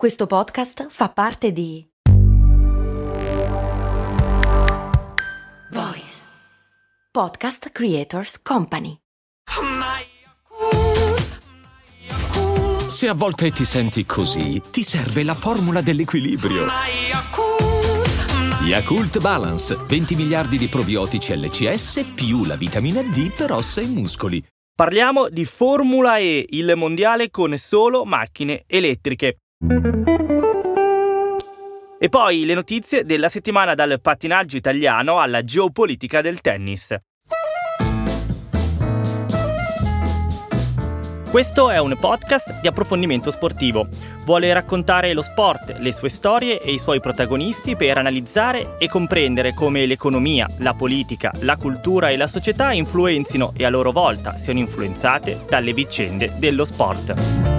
Questo podcast fa parte di Voice Podcast Creators Company. Se a volte ti senti così, ti serve la formula dell'equilibrio. Yakult Balance, 20 miliardi di probiotici LCS più la vitamina D per ossa e muscoli. Parliamo di Formula E, il mondiale con solo macchine elettriche. E poi le notizie della settimana dal pattinaggio italiano alla geopolitica del tennis. Questo è un podcast di approfondimento sportivo. Vuole raccontare lo sport, le sue storie e i suoi protagonisti per analizzare e comprendere come l'economia, la politica, la cultura e la società influenzino e a loro volta siano influenzate dalle vicende dello sport.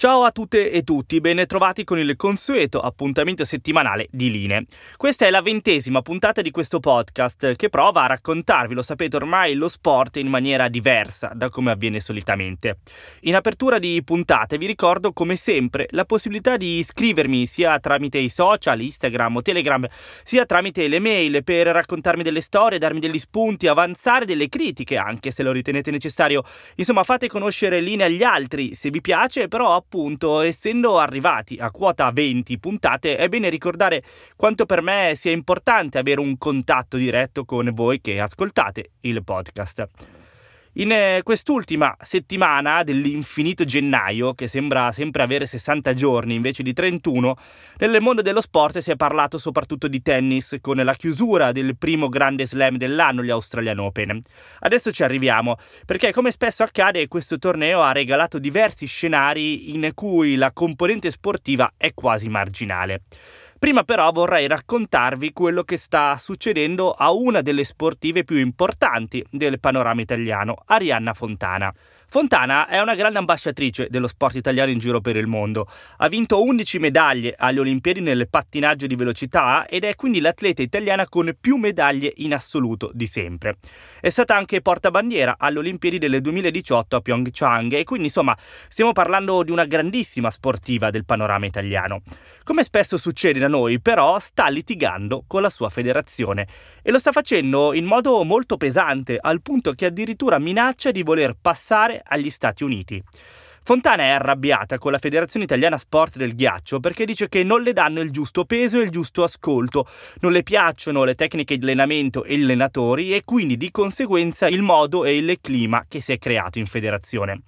Ciao a tutte e tutti, ben trovati con il consueto appuntamento settimanale di Linee. Questa è la ventesima puntata di questo podcast che prova a raccontarvi, lo sapete ormai, lo sport in maniera diversa da come avviene solitamente. In apertura di puntate vi ricordo come sempre la possibilità di iscrivermi sia tramite i social, Instagram o Telegram, sia tramite le mail per raccontarmi delle storie, darmi degli spunti, avanzare delle critiche anche se lo ritenete necessario. Insomma fate conoscere Linee agli altri se vi piace, però appunto, essendo arrivati a quota 20 puntate, è bene ricordare quanto per me sia importante avere un contatto diretto con voi che ascoltate il podcast. In eh, quest'ultima settimana dell'infinito gennaio, che sembra sempre avere 60 giorni invece di 31, nel mondo dello sport si è parlato soprattutto di tennis, con la chiusura del primo grande slam dell'anno, gli Australian Open. Adesso ci arriviamo, perché come spesso accade questo torneo ha regalato diversi scenari in cui la componente sportiva è quasi marginale. Prima però vorrei raccontarvi quello che sta succedendo a una delle sportive più importanti del panorama italiano, Arianna Fontana. Fontana è una grande ambasciatrice dello sport italiano in giro per il mondo. Ha vinto 11 medaglie alle Olimpiadi nel pattinaggio di velocità ed è quindi l'atleta italiana con più medaglie in assoluto di sempre. È stata anche portabandiera alle Olimpiadi del 2018 a Pyeongchang e quindi insomma stiamo parlando di una grandissima sportiva del panorama italiano. Come spesso succede da noi però sta litigando con la sua federazione e lo sta facendo in modo molto pesante al punto che addirittura minaccia di voler passare agli Stati Uniti. Fontana è arrabbiata con la Federazione Italiana Sport del Ghiaccio perché dice che non le danno il giusto peso e il giusto ascolto, non le piacciono le tecniche di allenamento e gli allenatori e quindi di conseguenza il modo e il clima che si è creato in federazione.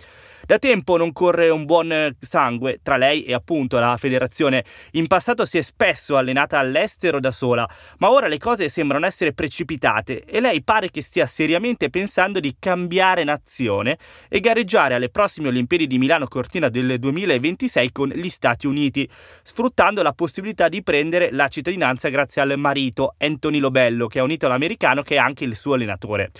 Da tempo non corre un buon sangue tra lei e appunto la federazione. In passato si è spesso allenata all'estero da sola, ma ora le cose sembrano essere precipitate e lei pare che stia seriamente pensando di cambiare nazione e gareggiare alle prossime Olimpiadi di Milano Cortina del 2026 con gli Stati Uniti, sfruttando la possibilità di prendere la cittadinanza grazie al marito Anthony Lobello, che è un italo-americano che è anche il suo allenatore.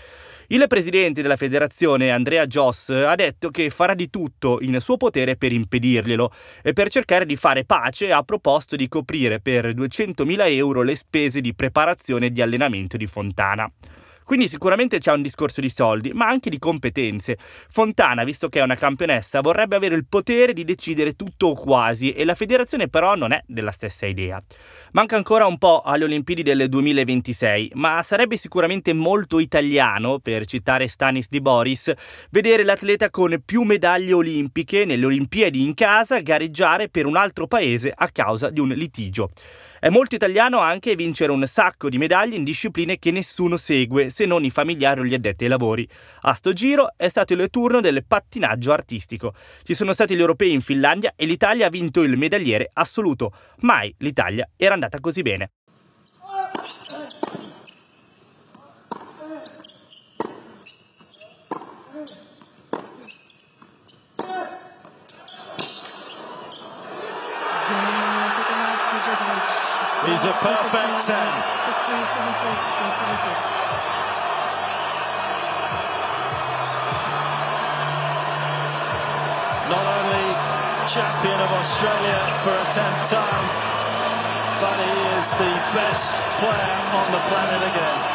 Il presidente della federazione, Andrea Joss, ha detto che farà di tutto in suo potere per impedirglielo e per cercare di fare pace ha proposto di coprire per 200.000 euro le spese di preparazione e di allenamento di Fontana. Quindi sicuramente c'è un discorso di soldi, ma anche di competenze. Fontana, visto che è una campionessa, vorrebbe avere il potere di decidere tutto o quasi e la federazione però non è della stessa idea. Manca ancora un po' alle Olimpiadi del 2026, ma sarebbe sicuramente molto italiano, per citare Stanis di Boris, vedere l'atleta con più medaglie olimpiche nelle Olimpiadi in casa gareggiare per un altro paese a causa di un litigio. È molto italiano anche vincere un sacco di medaglie in discipline che nessuno segue, se non i familiari o gli addetti ai lavori. A sto giro è stato il turno del pattinaggio artistico. Ci sono stati gli europei in Finlandia e l'Italia ha vinto il medagliere assoluto. Mai l'Italia era andata così bene. He's a perfect 10. Not only champion of Australia for a tenth time, but he is the best player on the planet again.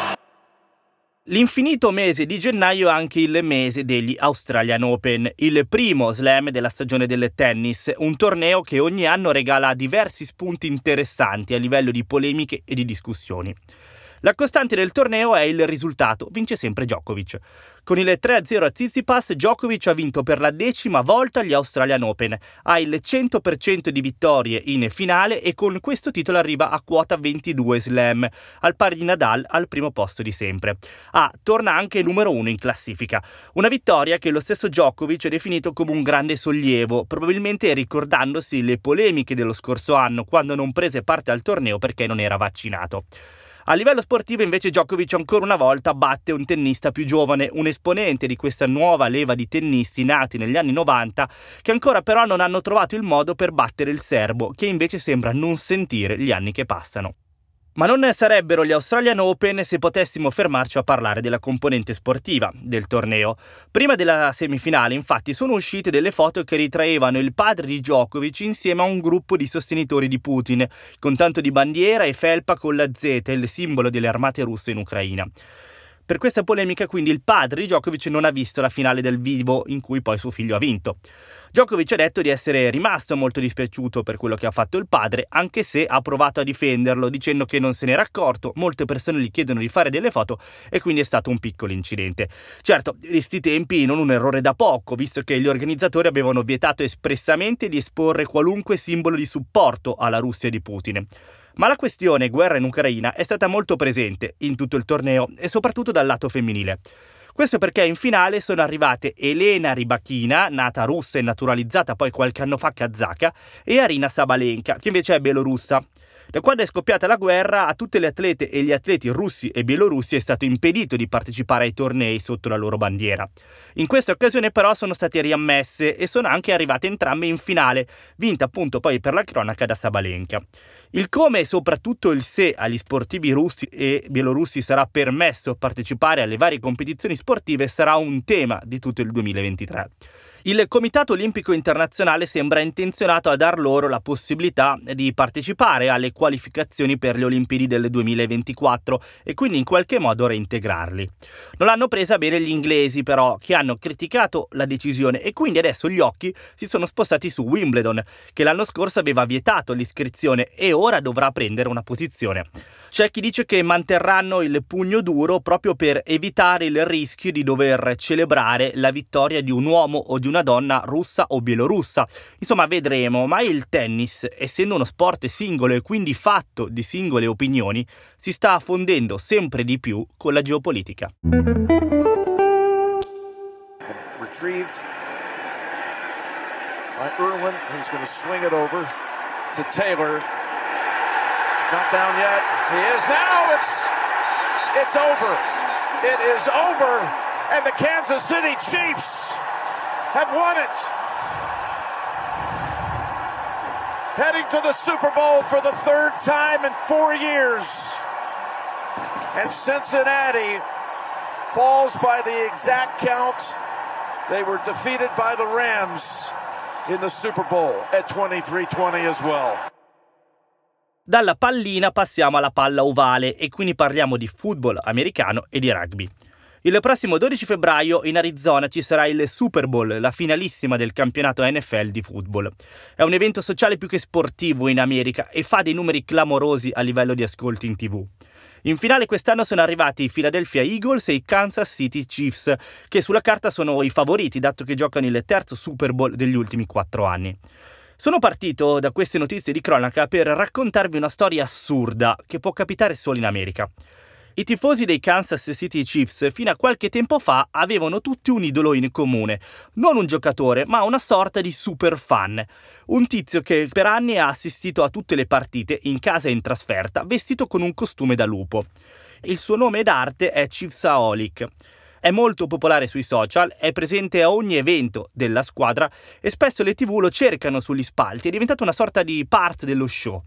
L'infinito mese di gennaio è anche il mese degli Australian Open, il primo slam della stagione del tennis, un torneo che ogni anno regala diversi spunti interessanti a livello di polemiche e di discussioni. La costante del torneo è il risultato, vince sempre Djokovic. Con il 3-0 a Tsitsipas, Djokovic ha vinto per la decima volta gli Australian Open, ha il 100% di vittorie in finale e con questo titolo arriva a quota 22 slam, al pari di Nadal al primo posto di sempre. Ah, torna anche numero uno in classifica, una vittoria che lo stesso Djokovic ha definito come un grande sollievo, probabilmente ricordandosi le polemiche dello scorso anno quando non prese parte al torneo perché non era vaccinato. A livello sportivo invece Djokovic ancora una volta batte un tennista più giovane, un esponente di questa nuova leva di tennisti nati negli anni 90 che ancora però non hanno trovato il modo per battere il serbo, che invece sembra non sentire gli anni che passano. Ma non sarebbero gli Australian Open se potessimo fermarci a parlare della componente sportiva del torneo. Prima della semifinale, infatti, sono uscite delle foto che ritraevano il padre di Djokovic insieme a un gruppo di sostenitori di Putin, con tanto di bandiera e felpa con la Z, il simbolo delle armate russe in Ucraina. Per questa polemica quindi il padre di Djokovic non ha visto la finale del vivo in cui poi suo figlio ha vinto. Djokovic ha detto di essere rimasto molto dispiaciuto per quello che ha fatto il padre, anche se ha provato a difenderlo dicendo che non se n'era accorto, molte persone gli chiedono di fare delle foto e quindi è stato un piccolo incidente. Certo, in questi tempi non un errore da poco, visto che gli organizzatori avevano vietato espressamente di esporre qualunque simbolo di supporto alla Russia di Putin. Ma la questione guerra in Ucraina è stata molto presente in tutto il torneo e soprattutto dal lato femminile. Questo perché in finale sono arrivate Elena Rybakina, nata russa e naturalizzata poi qualche anno fa kazaka, e Arina Sabalenka, che invece è belorussa. Da quando è scoppiata la guerra, a tutte le atlete e gli atleti russi e bielorussi è stato impedito di partecipare ai tornei sotto la loro bandiera. In questa occasione però sono state riammesse e sono anche arrivate entrambe in finale, vinta appunto poi per la cronaca da Sabalenka. Il come e soprattutto il se agli sportivi russi e bielorussi sarà permesso partecipare alle varie competizioni sportive sarà un tema di tutto il 2023. Il Comitato Olimpico Internazionale sembra intenzionato a dar loro la possibilità di partecipare alle qualificazioni per le Olimpiadi del 2024 e quindi in qualche modo reintegrarli. Non l'hanno presa bene gli inglesi però, che hanno criticato la decisione e quindi adesso gli occhi si sono spostati su Wimbledon, che l'anno scorso aveva vietato l'iscrizione e ora dovrà prendere una posizione. C'è chi dice che manterranno il pugno duro proprio per evitare il rischio di dover celebrare la vittoria di un uomo o di una donna russa o bielorussa. Insomma, vedremo, ma il tennis, essendo uno sport singolo e quindi fatto di singole opinioni, si sta fondendo sempre di più con la geopolitica. Retrieved by Irwin, who's going to swing it over to Taylor. He's not down yet. He is now. It's it's over. It is over, and the Kansas City Chiefs have won it. Heading to the Super Bowl for the third time in four years. And Cincinnati falls by the exact count. They were defeated by the Rams in the Super Bowl at 23 20 as well. Dalla pallina passiamo alla palla ovale e quindi parliamo di football americano e di rugby. Il prossimo 12 febbraio in Arizona ci sarà il Super Bowl, la finalissima del campionato NFL di football. È un evento sociale più che sportivo in America e fa dei numeri clamorosi a livello di ascolti in tv. In finale quest'anno sono arrivati i Philadelphia Eagles e i Kansas City Chiefs, che sulla carta sono i favoriti dato che giocano il terzo Super Bowl degli ultimi quattro anni. Sono partito da queste notizie di cronaca per raccontarvi una storia assurda che può capitare solo in America. I tifosi dei Kansas City Chiefs fino a qualche tempo fa avevano tutti un idolo in comune, non un giocatore, ma una sorta di super fan. Un tizio che per anni ha assistito a tutte le partite, in casa e in trasferta, vestito con un costume da lupo. Il suo nome d'arte è Chiefsaholic. È molto popolare sui social, è presente a ogni evento della squadra e spesso le tv lo cercano sugli spalti, è diventato una sorta di part dello show.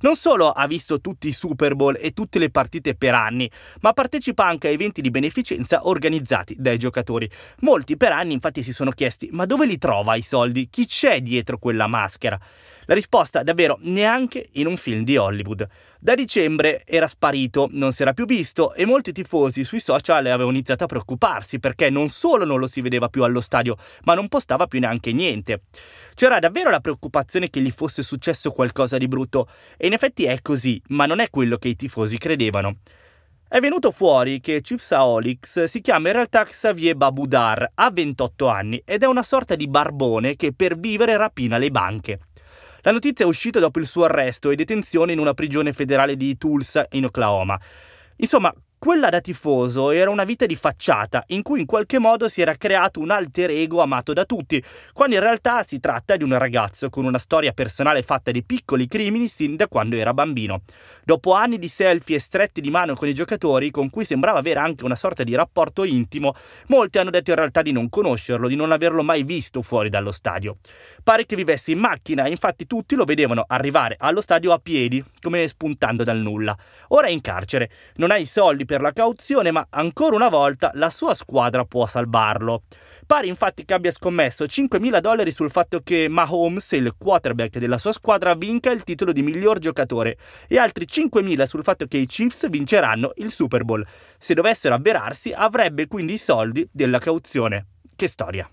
Non solo ha visto tutti i Super Bowl e tutte le partite per anni, ma partecipa anche a eventi di beneficenza organizzati dai giocatori. Molti per anni infatti si sono chiesti ma dove li trova i soldi? Chi c'è dietro quella maschera? La risposta davvero neanche in un film di Hollywood. Da dicembre era sparito, non si era più visto e molti tifosi sui social avevano iniziato a preoccuparsi perché non solo non lo si vedeva più allo stadio, ma non postava più neanche niente. C'era davvero la preoccupazione che gli fosse successo qualcosa di brutto e in effetti è così, ma non è quello che i tifosi credevano. È venuto fuori che Chief Saolix si chiama in realtà Xavier Babudar, ha 28 anni ed è una sorta di barbone che per vivere rapina le banche. La notizia è uscita dopo il suo arresto e detenzione in una prigione federale di Tulsa, in Oklahoma. Insomma, quella da tifoso era una vita di facciata, in cui in qualche modo si era creato un alter ego amato da tutti, quando in realtà si tratta di un ragazzo con una storia personale fatta di piccoli crimini sin da quando era bambino. Dopo anni di selfie e stretti di mano con i giocatori, con cui sembrava avere anche una sorta di rapporto intimo, molti hanno detto in realtà di non conoscerlo, di non averlo mai visto fuori dallo stadio. Pare che vivesse in macchina, infatti tutti lo vedevano arrivare allo stadio a piedi, come spuntando dal nulla. Ora è in carcere, non ha i soldi per la cauzione, ma ancora una volta la sua squadra può salvarlo. Pare infatti che abbia scommesso 5.000 dollari sul fatto che Mahomes, il quarterback della sua squadra, vinca il titolo di miglior giocatore e altri 5.000 sul fatto che i Chiefs vinceranno il Super Bowl. Se dovessero avverarsi avrebbe quindi i soldi della cauzione. Che storia!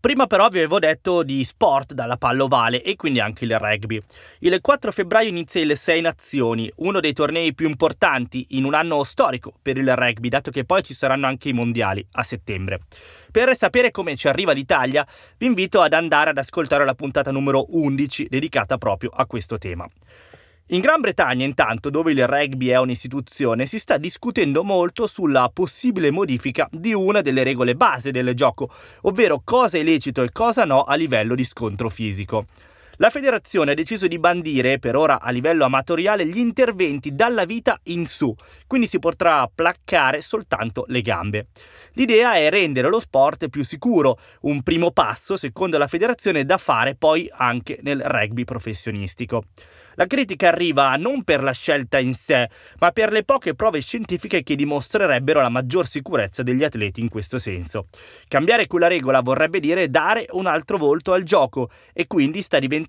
Prima però vi avevo detto di sport dalla palla ovale e quindi anche il rugby. Il 4 febbraio inizia il Sei Nazioni, uno dei tornei più importanti in un anno storico per il rugby, dato che poi ci saranno anche i mondiali a settembre. Per sapere come ci arriva l'Italia, vi invito ad andare ad ascoltare la puntata numero 11 dedicata proprio a questo tema. In Gran Bretagna, intanto, dove il rugby è un'istituzione, si sta discutendo molto sulla possibile modifica di una delle regole base del gioco, ovvero cosa è lecito e cosa no a livello di scontro fisico. La federazione ha deciso di bandire, per ora a livello amatoriale, gli interventi dalla vita in su, quindi si potrà placcare soltanto le gambe. L'idea è rendere lo sport più sicuro, un primo passo, secondo la federazione, da fare poi anche nel rugby professionistico. La critica arriva non per la scelta in sé, ma per le poche prove scientifiche che dimostrerebbero la maggior sicurezza degli atleti in questo senso. Cambiare quella regola vorrebbe dire dare un altro volto al gioco e quindi sta diventando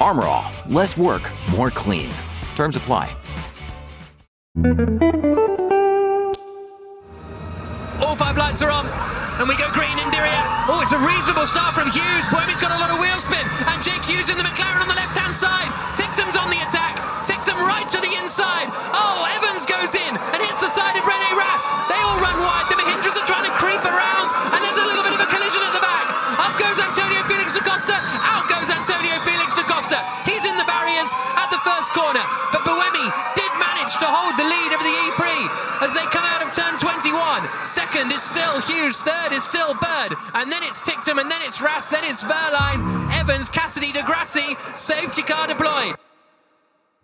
Armor All, less work, more clean. Terms apply. All five lights are on, and we go green in Diria. Oh, it's a reasonable start from Hughes. Boehmy's got a lot of wheel spin, and Jake Hughes in the McLaren on the left-hand side. Tictum's on the attack. Tictum right to the inside. Oh, Evans goes in and hits the side of Rene Rast. They all run wide. Corner, but Boemi did manage to hold the lead over the E-Prix as they come out of turn 21. Second is still Hughes, third is still Bird, and then it's Tictum, and then it's Rast, then it's Verline, Evans, Cassidy, DeGrassi, safety car deployed.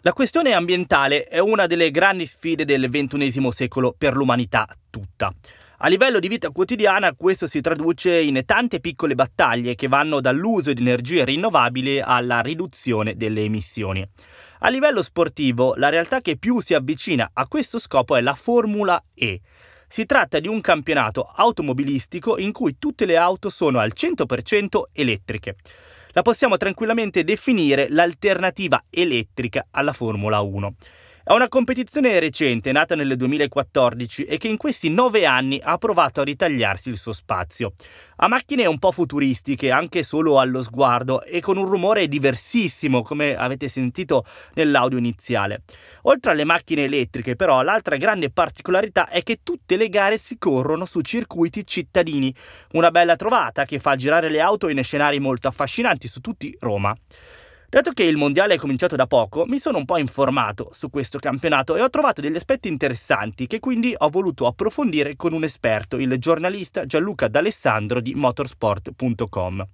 La questione ambientale è una delle grandi sfide del XXI secolo per l'umanità tutta. A livello di vita quotidiana questo si traduce in tante piccole battaglie che vanno dall'uso di energie rinnovabili alla riduzione delle emissioni. A livello sportivo, la realtà che più si avvicina a questo scopo è la Formula E. Si tratta di un campionato automobilistico in cui tutte le auto sono al 100% elettriche. La possiamo tranquillamente definire l'alternativa elettrica alla Formula 1. È una competizione recente, nata nel 2014 e che in questi nove anni ha provato a ritagliarsi il suo spazio. Ha macchine un po' futuristiche, anche solo allo sguardo, e con un rumore diversissimo, come avete sentito nell'audio iniziale. Oltre alle macchine elettriche, però, l'altra grande particolarità è che tutte le gare si corrono su circuiti cittadini. Una bella trovata che fa girare le auto in scenari molto affascinanti su tutti Roma. Dato che il mondiale è cominciato da poco, mi sono un po' informato su questo campionato e ho trovato degli aspetti interessanti che quindi ho voluto approfondire con un esperto, il giornalista Gianluca D'Alessandro di motorsport.com.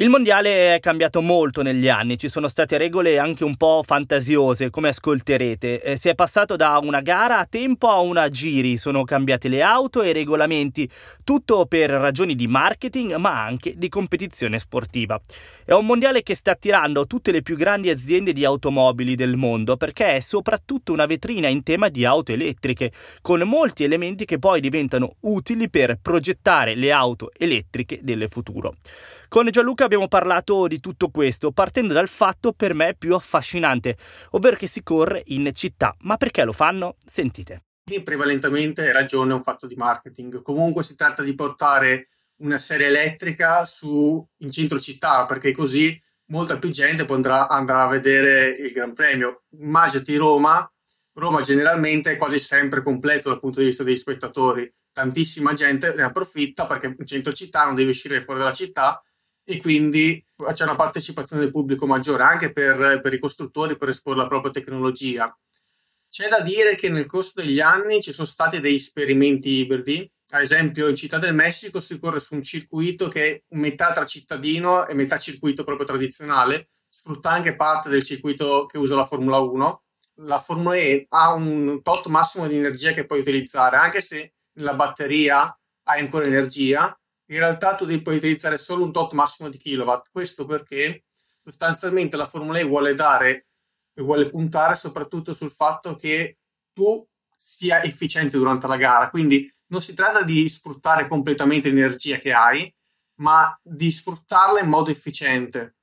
Il mondiale è cambiato molto negli anni, ci sono state regole anche un po' fantasiose, come ascolterete. Eh, si è passato da una gara a tempo a una giri, sono cambiate le auto e i regolamenti, tutto per ragioni di marketing ma anche di competizione sportiva. È un mondiale che sta attirando tutte le più grandi aziende di automobili del mondo perché è soprattutto una vetrina in tema di auto elettriche, con molti elementi che poi diventano utili per progettare le auto elettriche del futuro. Con Gianluca abbiamo parlato di tutto questo, partendo dal fatto per me più affascinante, ovvero che si corre in città. Ma perché lo fanno? Sentite. Prevalentemente ragione, è un fatto di marketing. Comunque si tratta di portare una serie elettrica su, in centro città, perché così molta più gente andrà, andrà a vedere il Gran Premio. Immaginati Roma, Roma generalmente è quasi sempre completo dal punto di vista degli spettatori. Tantissima gente ne approfitta perché in centro città non devi uscire fuori dalla città e quindi c'è una partecipazione del pubblico maggiore anche per, per i costruttori per esporre la propria tecnologia. C'è da dire che nel corso degli anni ci sono stati degli esperimenti ibridi, ad esempio in Città del Messico si corre su un circuito che è metà tra cittadino e metà circuito proprio tradizionale, sfrutta anche parte del circuito che usa la Formula 1. La Formula E ha un tot massimo di energia che puoi utilizzare, anche se nella batteria hai ancora energia, in realtà tu devi utilizzare solo un tot massimo di kilowatt. Questo perché sostanzialmente la Formula E vuole dare e vuole puntare soprattutto sul fatto che tu sia efficiente durante la gara. Quindi non si tratta di sfruttare completamente l'energia che hai, ma di sfruttarla in modo efficiente.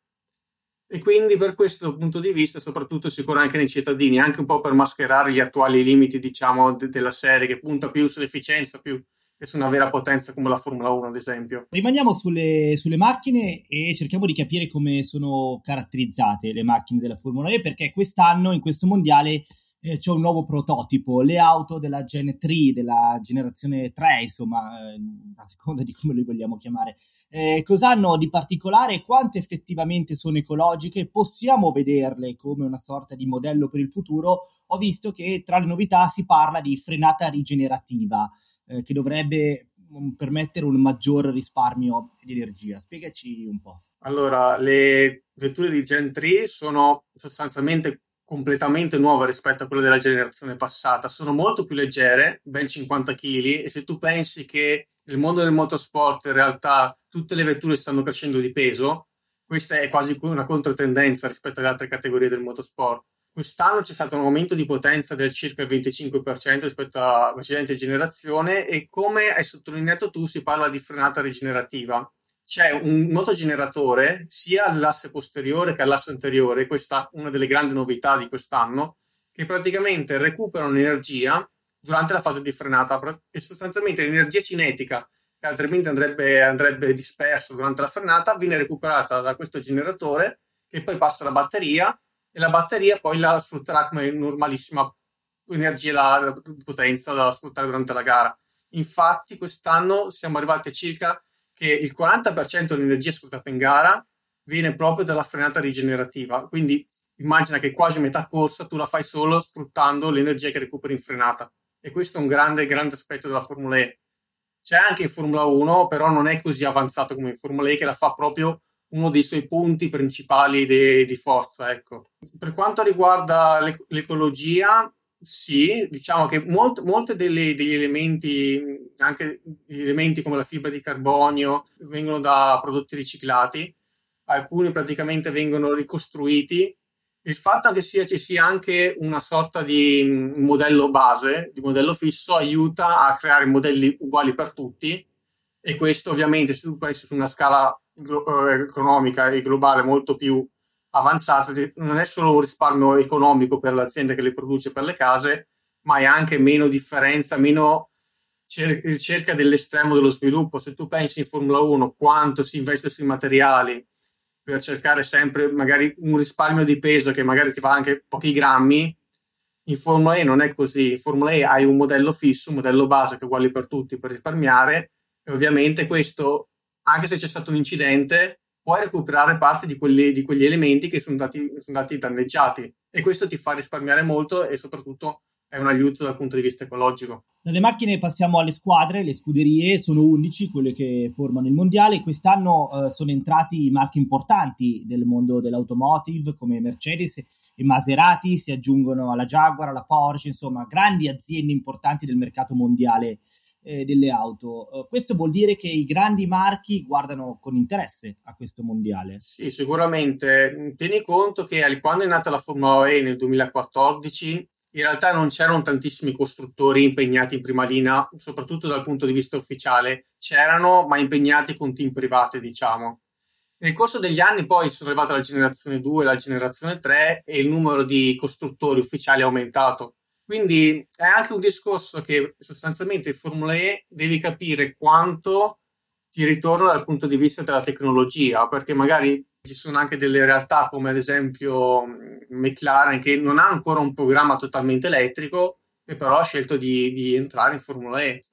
E quindi per questo punto di vista, soprattutto si anche nei cittadini, anche un po' per mascherare gli attuali limiti, diciamo, de- della serie che punta più sull'efficienza, più che su una vera potenza come la Formula 1, ad esempio. Rimaniamo sulle, sulle, macchine e cerchiamo di capire come sono caratterizzate le macchine della Formula E, perché quest'anno, in questo mondiale, eh, c'è un nuovo prototipo, le auto della Gen 3, della generazione 3, insomma, eh, a seconda di come le vogliamo chiamare. Eh, cosa hanno di particolare e quanto effettivamente sono ecologiche? Possiamo vederle come una sorta di modello per il futuro? Ho visto che tra le novità si parla di frenata rigenerativa eh, che dovrebbe mm, permettere un maggior risparmio di energia. Spiegaci un po'. Allora, le vetture di Gen 3 sono sostanzialmente completamente nuove rispetto a quelle della generazione passata. Sono molto più leggere, ben 50 kg, e se tu pensi che nel mondo del motorsport in realtà tutte le vetture stanno crescendo di peso, questa è quasi una controtendenza rispetto alle altre categorie del motorsport. Quest'anno c'è stato un aumento di potenza del circa il 25% rispetto alla precedente generazione e come hai sottolineato tu si parla di frenata rigenerativa. C'è un motogeneratore sia all'asse posteriore che all'asse anteriore, questa è una delle grandi novità di quest'anno, che praticamente recuperano l'energia durante la fase di frenata e sostanzialmente l'energia cinetica che altrimenti andrebbe, andrebbe dispersa durante la frenata viene recuperata da questo generatore che poi passa alla batteria e la batteria poi la sfrutterà come normalissima energia da, potenza da sfruttare durante la gara. Infatti quest'anno siamo arrivati a circa che il 40% dell'energia sfruttata in gara viene proprio dalla frenata rigenerativa. Quindi immagina che quasi metà corsa tu la fai solo sfruttando l'energia che recuperi in frenata. E questo è un grande, grande aspetto della Formula E. C'è anche in Formula 1, però non è così avanzato come in Formula E che la fa proprio uno dei suoi punti principali de, di forza. Ecco. Per quanto riguarda l'ec- l'ecologia, sì, diciamo che molt, molti degli elementi, anche elementi come la fibra di carbonio, vengono da prodotti riciclati, alcuni praticamente vengono ricostruiti. Il fatto che sia, ci sia anche una sorta di modello base, di modello fisso, aiuta a creare modelli uguali per tutti e questo ovviamente se tu pensi su una scala economica e globale molto più avanzata, non è solo un risparmio economico per l'azienda che le produce per le case, ma è anche meno differenza, meno ricerca dell'estremo dello sviluppo. Se tu pensi in Formula 1 quanto si investe sui materiali per cercare sempre magari un risparmio di peso che magari ti va anche pochi grammi, in Formula E non è così. In Formula E hai un modello fisso, un modello base che è uguale per tutti per risparmiare e ovviamente questo anche se c'è stato un incidente, puoi recuperare parte di, quelli, di quegli elementi che sono stati, sono stati danneggiati e questo ti fa risparmiare molto e soprattutto è un aiuto dal punto di vista ecologico. Dalle macchine passiamo alle squadre, le scuderie sono 11 quelle che formano il mondiale. Quest'anno eh, sono entrati marchi importanti del mondo dell'automotive come Mercedes e Maserati, si aggiungono alla Jaguar, alla Porsche, insomma grandi aziende importanti del mercato mondiale eh, delle auto. Uh, questo vuol dire che i grandi marchi guardano con interesse a questo mondiale. Sì, sicuramente. Tieni conto che quando è nata la Formula E nel 2014 in realtà non c'erano tantissimi costruttori impegnati in prima linea, soprattutto dal punto di vista ufficiale. C'erano, ma impegnati con team private, diciamo. Nel corso degli anni poi sono arrivate la generazione 2 e la generazione 3 e il numero di costruttori ufficiali è aumentato. Quindi è anche un discorso che sostanzialmente in Formula E devi capire quanto ti ritorna dal punto di vista della tecnologia, perché magari ci sono anche delle realtà come ad esempio McLaren che non ha ancora un programma totalmente elettrico e però ha scelto di, di entrare in Formula E.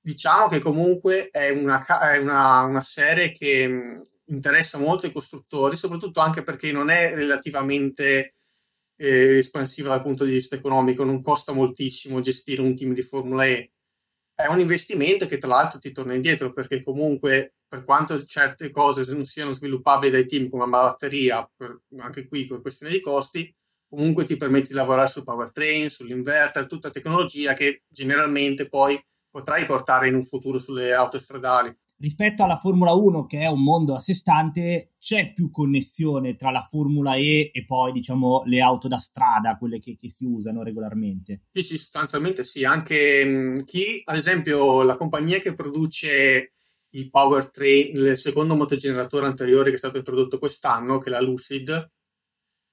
Diciamo che comunque è una, è una, una serie che interessa molto i costruttori, soprattutto anche perché non è relativamente eh, espansiva dal punto di vista economico, non costa moltissimo gestire un team di Formula E. È un investimento che tra l'altro ti torna indietro perché comunque per quanto certe cose non siano sviluppabili dai team come la batteria, per, anche qui per questione di costi, comunque ti permette di lavorare sul powertrain, sull'inverter, tutta tecnologia che generalmente poi potrai portare in un futuro sulle autostradali. Rispetto alla Formula 1, che è un mondo a sé stante, c'è più connessione tra la Formula E e poi, diciamo, le auto da strada, quelle che, che si usano regolarmente. Sì, sì, sostanzialmente sì. Anche mh, chi, ad esempio, la compagnia che produce il powertrain, il secondo motogeneratore anteriore che è stato introdotto quest'anno, che è la Lucid,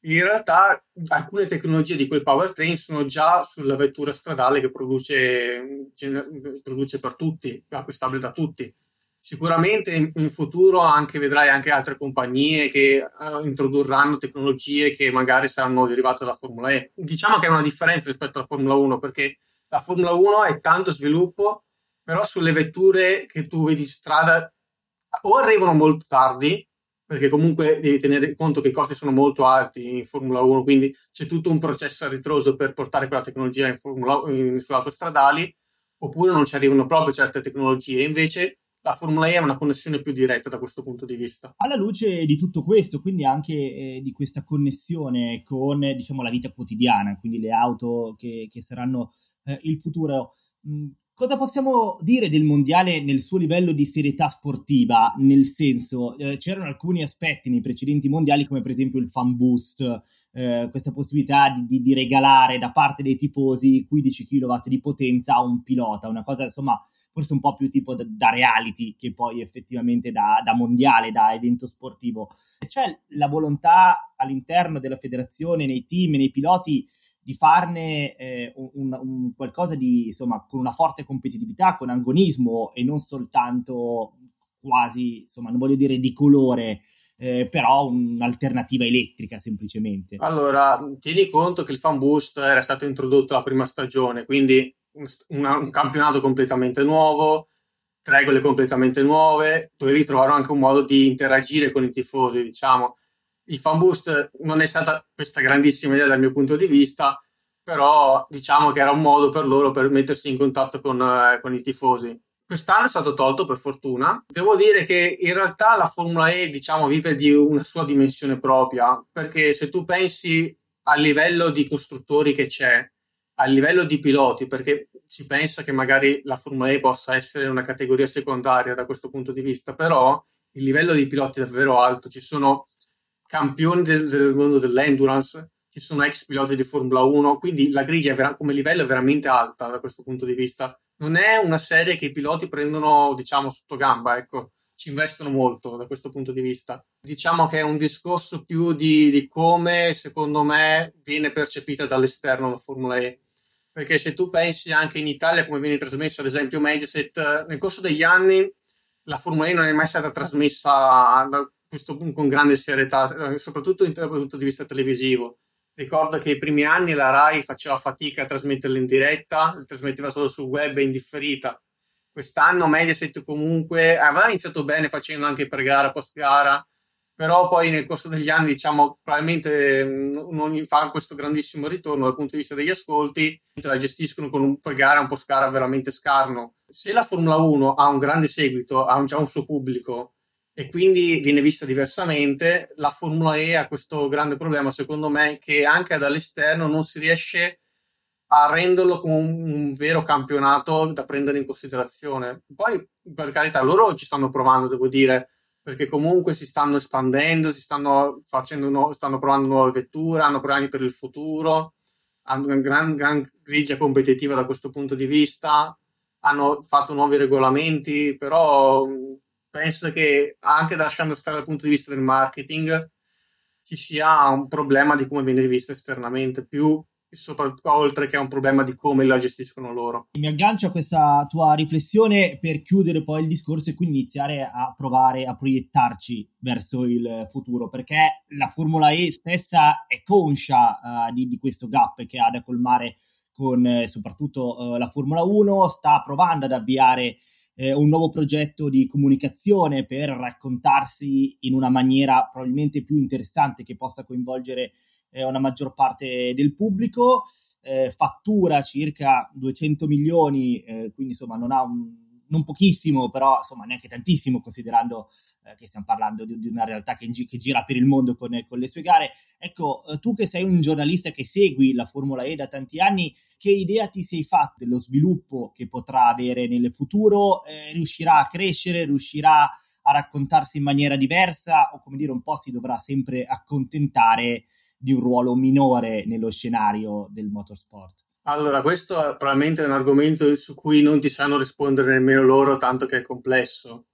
in realtà alcune tecnologie di quel powertrain sono già sulla vettura stradale che produce, gener- produce per tutti, acquistabile da tutti. Sicuramente in, futuro anche vedrai anche altre compagnie che uh, introdurranno tecnologie che magari saranno derivate dalla Formula E. Diciamo che è una differenza rispetto alla Formula 1 perché la Formula 1 è tanto sviluppo però sulle vetture che tu vedi in strada o arrivano molto tardi, perché comunque devi tenere conto che i costi sono molto alti in Formula 1, quindi c'è tutto un processo a ritroso per portare quella tecnologia in Formula, in, sulle autostradali, oppure non ci arrivano proprio certe tecnologie. Invece la Formula E è una connessione più diretta da questo punto di vista. Alla luce di tutto questo, quindi anche eh, di questa connessione con diciamo, la vita quotidiana, quindi le auto che, che saranno eh, il futuro, mh, cosa possiamo dire del mondiale nel suo livello di serietà sportiva? Nel senso, eh, c'erano alcuni aspetti nei precedenti mondiali, come per esempio il fan boost, eh, questa possibilità di, di, di, regalare da parte dei tifosi 15 kW di potenza a un pilota, una cosa insomma forse un po' più tipo da, da reality che poi effettivamente da, da, mondiale, da evento sportivo. C'è la volontà all'interno della federazione, nei team, nei piloti di farne eh, un, un, qualcosa di, insomma, con una forte competitività, con agonismo e non soltanto quasi, insomma, non voglio dire di colore, eh, però un'alternativa elettrica semplicemente. Allora, tieni conto che il fan boost era stato introdotto la prima stagione, quindi un, un campionato completamente nuovo, regole completamente nuove, dovevi trovare anche un modo di interagire con i tifosi, diciamo il fan boost non è stata questa grandissima idea dal mio punto di vista, però diciamo che era un modo per loro per mettersi in contatto con, eh, con i tifosi. Quest'anno è stato tolto per fortuna. Devo dire che in realtà la Formula E diciamo, vive di una sua dimensione propria, perché se tu pensi al livello di costruttori che c'è, al livello di piloti, perché si pensa che magari la Formula E possa essere una categoria secondaria da questo punto di vista, però il livello di piloti è davvero alto. Ci sono campioni del, del mondo dell'endurance, ci sono ex piloti di Formula 1, quindi la grigia vera- come livello è veramente alta da questo punto di vista. Non è una serie che i piloti prendono, diciamo, sotto gamba, ecco, ci investono molto da questo punto di vista. Diciamo che è un discorso più di, di come, secondo me, viene percepita dall'esterno la Formula E. Perché se tu pensi anche in Italia come viene trasmessa, ad esempio, Mediaset, nel corso degli anni la Formula E non è mai stata trasmessa questo con grande serietà, eh, soprattutto dal punto di vista televisivo. Ricordo che i primi anni la RAI faceva fatica a trasmetterla in diretta, la trasmetteva solo sul web e in differita. quest'anno Mediaset comunque aveva iniziato bene facendo anche per gara, post gara, però poi nel corso degli anni diciamo probabilmente non fa questo grandissimo ritorno dal punto di vista degli ascolti, la gestiscono con un per gara un post gara veramente scarno. Se la Formula 1 ha un grande seguito, ha già un suo pubblico e quindi viene vista diversamente, la Formula E ha questo grande problema secondo me che anche dall'esterno non si riesce a renderlo come un, un, vero campionato da prendere in considerazione. Poi, per carità, loro ci stanno provando, devo dire, perché comunque si stanno espandendo, si stanno, nu- stanno provando nuove vetture, hanno programmi per il futuro, hanno una gran, gran griglia competitiva da questo punto di vista, hanno fatto nuovi regolamenti, però penso che anche lasciando stare dal punto di vista del marketing ci sia un problema di come viene vista esternamente, più oltre che a un problema di come la gestiscono loro. Mi aggancio a questa tua riflessione per chiudere poi il discorso e quindi iniziare a provare a proiettarci verso il futuro, perché la Formula E stessa è conscia uh, di, di, questo gap che ha da colmare con eh, soprattutto uh, la Formula 1, sta provando ad avviare eh, un nuovo progetto di comunicazione per raccontarsi in una maniera probabilmente più interessante che possa coinvolgere eh, una maggior parte del pubblico, eh, fattura circa 200 milioni, eh, quindi insomma non ha un, non pochissimo, però insomma neanche tantissimo considerando eh, che stiamo parlando di, di una realtà che, che, gira per il mondo con, con le sue gare. Ecco, eh, tu che sei un giornalista che segui la Formula E da tanti anni, che idea ti sei fatta dello sviluppo che potrà avere nel futuro? Eh, riuscirà a crescere? Riuscirà a raccontarsi in maniera diversa? O come dire, un po' si dovrà sempre accontentare di un ruolo minore nello scenario del motorsport? Allora, questo è probabilmente un argomento su cui non ti sanno rispondere nemmeno loro, tanto che è complesso.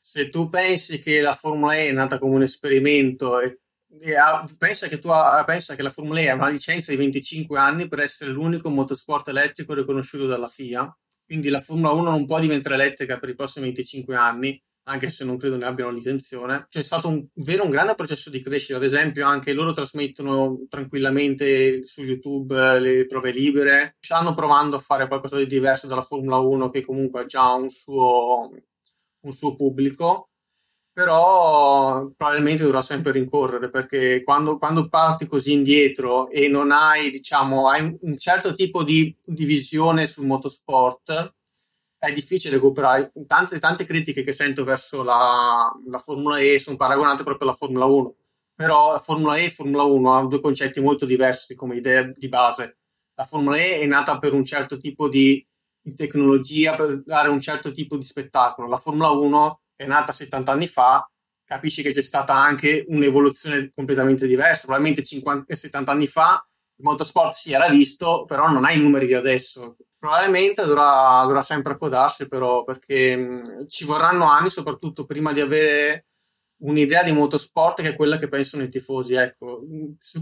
Se tu pensi che la Formula E è nata come un esperimento e, e ha, pensa, che ha, pensa che la Formula E ha una licenza di 25 anni per essere l'unico motorsport elettrico riconosciuto dalla FIA, quindi la Formula 1 non può diventare elettrica per i prossimi 25 anni, anche se non credo ne abbiano l'intenzione. C'è stato un vero un grande processo di crescita, ad esempio anche loro trasmettono tranquillamente su YouTube le prove libere, stanno provando a fare qualcosa di diverso dalla Formula 1 che comunque ha già un suo, un suo pubblico, però probabilmente dovrà sempre rincorrere perché quando, quando, parti così indietro e non hai, diciamo, hai un certo tipo di, di visione sul motorsport, è difficile recuperare. Tante, tante critiche che sento verso la, la Formula E sono paragonate proprio alla Formula 1. Però la Formula E e Formula 1 hanno due concetti molto diversi come idea di base. La Formula E è nata per un certo tipo di, di tecnologia, per dare un certo tipo di spettacolo. La Formula 1 è nata 70 anni fa, capisci che c'è stata anche un'evoluzione completamente diversa. Probabilmente 50, 70 anni fa il motorsport si era visto, però non ha i numeri di adesso. Probabilmente dovrà, dovrà sempre accodarsi, però, perché ci vorranno anni, soprattutto prima di avere un'idea di motorsport che è quella che pensano i tifosi. Ecco,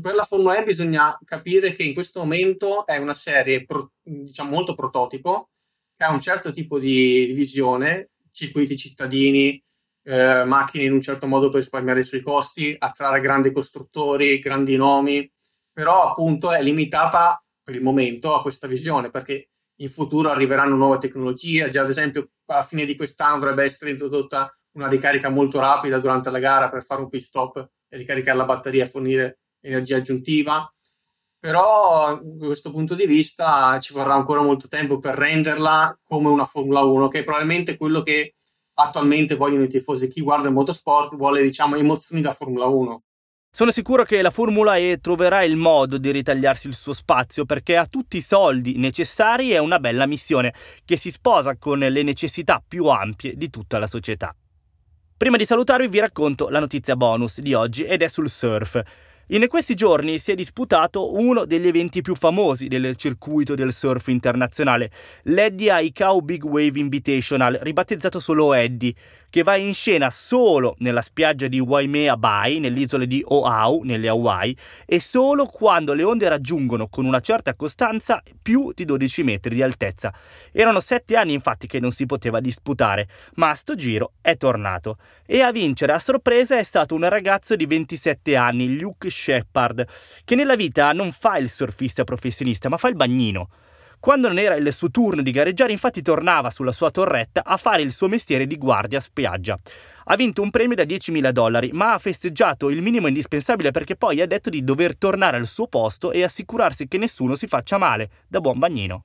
per la Formula E bisogna capire che in questo momento è una serie, pro, diciamo, molto prototipo, che ha un certo tipo di visione, circuiti cittadini, eh, macchine in un certo modo per risparmiare sui costi, attrarre grandi costruttori, grandi nomi, però appunto è limitata per il momento a questa visione, perché in futuro arriveranno nuove tecnologie, già ad esempio alla fine di quest'anno dovrebbe essere introdotta una ricarica molto rapida durante la gara per fare un pit stop e ricaricare la batteria e fornire energia aggiuntiva. Però da questo punto di vista ci vorrà ancora molto tempo per renderla come una Formula 1, che è probabilmente quello che attualmente vogliono i tifosi. Chi guarda il motorsport vuole, diciamo, emozioni da Formula 1. Sono sicuro che la Formula E troverà il modo di ritagliarsi il suo spazio perché ha tutti i soldi necessari e una bella missione che si sposa con le necessità più ampie di tutta la società. Prima di salutarvi vi racconto la notizia bonus di oggi ed è sul surf. In questi giorni si è disputato uno degli eventi più famosi del circuito del surf internazionale, l'Eddie Aikau Big Wave Invitational, ribattezzato solo Eddie, che va in scena solo nella spiaggia di Waimea Bay, nell'isola di Oahu, nelle Hawaii, e solo quando le onde raggiungono con una certa costanza più di 12 metri di altezza. Erano sette anni infatti che non si poteva disputare, ma a sto giro è tornato. E a vincere a sorpresa è stato un ragazzo di 27 anni, Luke Shepard, che nella vita non fa il surfista professionista, ma fa il bagnino. Quando non era il suo turno di gareggiare, infatti tornava sulla sua torretta a fare il suo mestiere di guardia spiaggia. Ha vinto un premio da 10.000 dollari, ma ha festeggiato il minimo indispensabile perché poi ha detto di dover tornare al suo posto e assicurarsi che nessuno si faccia male, da buon bagnino.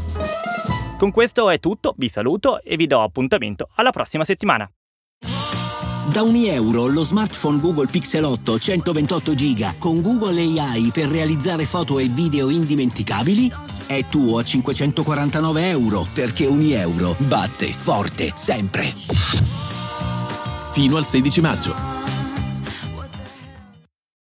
Con questo è tutto, vi saluto e vi do appuntamento alla prossima settimana. Da ogni euro lo smartphone Google Pixel 8 128 GB con Google AI per realizzare foto e video indimenticabili è tuo a 549 euro perché ogni euro batte forte sempre. Fino al 16 maggio.